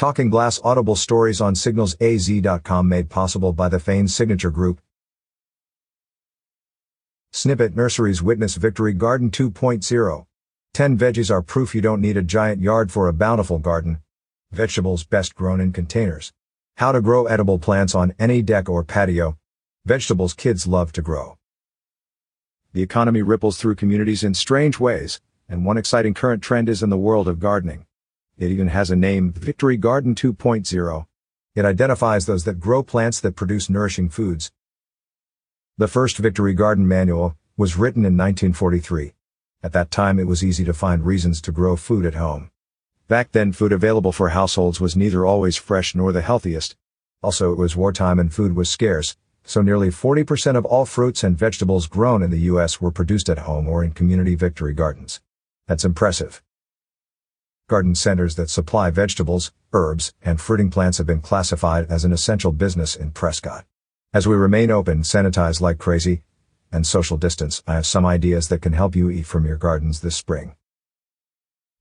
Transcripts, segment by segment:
Talking Glass Audible Stories on signalsaz.com made possible by the Fain Signature Group. Snippet Nurseries Witness Victory Garden 2.0. 10 veggies are proof you don't need a giant yard for a bountiful garden. Vegetables best grown in containers. How to grow edible plants on any deck or patio. Vegetables kids love to grow. The economy ripples through communities in strange ways, and one exciting current trend is in the world of gardening. It even has a name, Victory Garden 2.0. It identifies those that grow plants that produce nourishing foods. The first Victory Garden manual was written in 1943. At that time it was easy to find reasons to grow food at home. Back then food available for households was neither always fresh nor the healthiest. Also it was wartime and food was scarce, so nearly 40% of all fruits and vegetables grown in the U.S. were produced at home or in community victory gardens. That's impressive. Garden centers that supply vegetables, herbs, and fruiting plants have been classified as an essential business in Prescott. As we remain open, sanitize like crazy, and social distance, I have some ideas that can help you eat from your gardens this spring.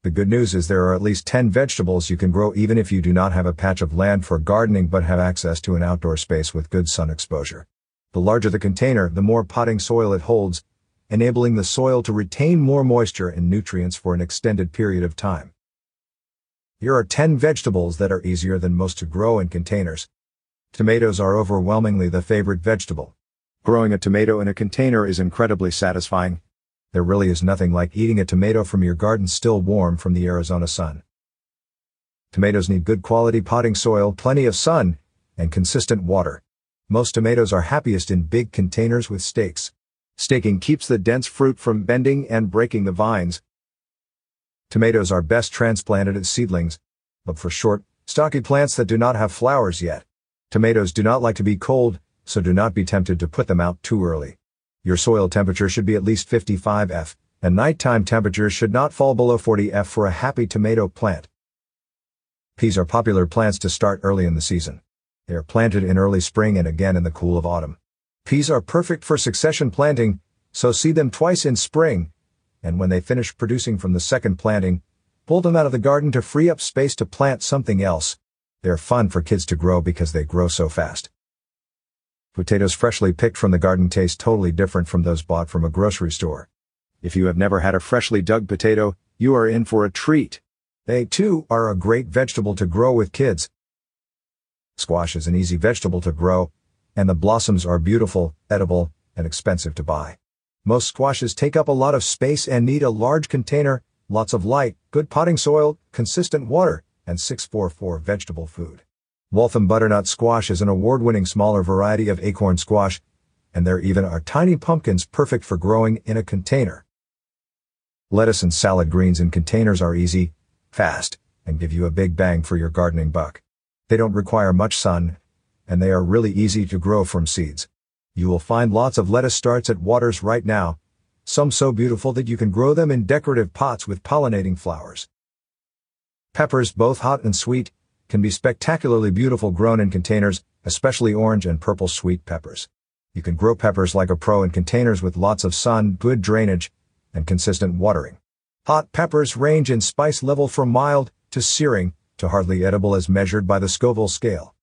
The good news is there are at least 10 vegetables you can grow even if you do not have a patch of land for gardening but have access to an outdoor space with good sun exposure. The larger the container, the more potting soil it holds, enabling the soil to retain more moisture and nutrients for an extended period of time. Here are 10 vegetables that are easier than most to grow in containers. Tomatoes are overwhelmingly the favorite vegetable. Growing a tomato in a container is incredibly satisfying. There really is nothing like eating a tomato from your garden still warm from the Arizona sun. Tomatoes need good quality potting soil, plenty of sun, and consistent water. Most tomatoes are happiest in big containers with stakes. Staking keeps the dense fruit from bending and breaking the vines, Tomatoes are best transplanted as seedlings, but for short, stocky plants that do not have flowers yet. Tomatoes do not like to be cold, so do not be tempted to put them out too early. Your soil temperature should be at least 55 F, and nighttime temperatures should not fall below 40 F for a happy tomato plant. Peas are popular plants to start early in the season. They are planted in early spring and again in the cool of autumn. Peas are perfect for succession planting, so seed them twice in spring, and when they finish producing from the second planting, pull them out of the garden to free up space to plant something else. They're fun for kids to grow because they grow so fast. Potatoes freshly picked from the garden taste totally different from those bought from a grocery store. If you have never had a freshly dug potato, you are in for a treat. They, too, are a great vegetable to grow with kids. Squash is an easy vegetable to grow, and the blossoms are beautiful, edible, and expensive to buy. Most squashes take up a lot of space and need a large container, lots of light, good potting soil, consistent water, and 644 vegetable food. Waltham butternut squash is an award-winning smaller variety of acorn squash, and there even are tiny pumpkins perfect for growing in a container. Lettuce and salad greens in containers are easy, fast, and give you a big bang for your gardening buck. They don't require much sun, and they are really easy to grow from seeds. You will find lots of lettuce starts at Watters right now, some so beautiful that you can grow them in decorative pots with pollinating flowers. Peppers, both hot and sweet, can be spectacularly beautiful grown in containers, especially orange and purple sweet peppers. You can grow peppers like a pro in containers with lots of sun, good drainage, and consistent watering. Hot peppers range in spice level from mild to searing to hardly edible as measured by the Scoville scale.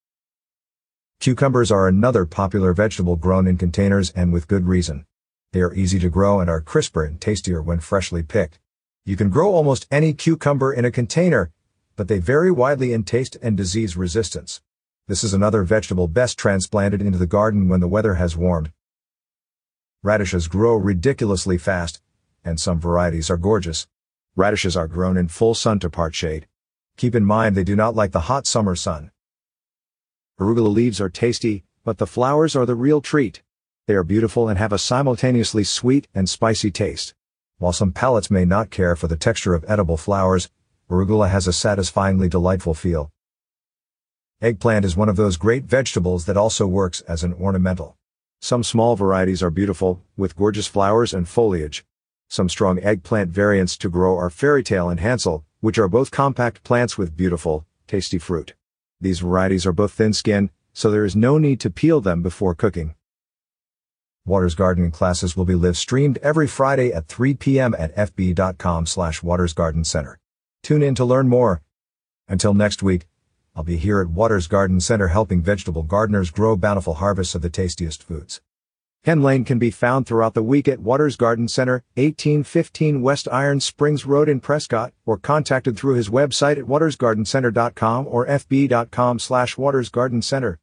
Cucumbers are another popular vegetable grown in containers and with good reason. They are easy to grow and are crisper and tastier when freshly picked. You can grow almost any cucumber in a container, but they vary widely in taste and disease resistance. This is another vegetable best transplanted into the garden when the weather has warmed. Radishes grow ridiculously fast, and some varieties are gorgeous. Radishes are grown in full sun to part shade. Keep in mind they do not like the hot summer sun. Arugula leaves are tasty, but the flowers are the real treat. They are beautiful and have a simultaneously sweet and spicy taste. While some palates may not care for the texture of edible flowers, arugula has a satisfyingly delightful feel. Eggplant is one of those great vegetables that also works as an ornamental. Some small varieties are beautiful, with gorgeous flowers and foliage. Some strong eggplant variants to grow are Fairytale and Hansel, which are both compact plants with beautiful, tasty fruit. These varieties are both thin-skinned, so there is no need to peel them before cooking. Watters Gardening classes will be live streamed every Friday at 3 p.m. at fb.com slash wattersgardencenter. Tune in to learn more. Until next week, I'll be here at Watters Garden Center helping vegetable gardeners grow bountiful harvests of the tastiest foods. Ken Lain can be found throughout the week at Watters Garden Center, 1815 West Iron Springs Road in Prescott, or contacted through his website at wattersgardencenter.com or fb.com slash wattersgardencenter.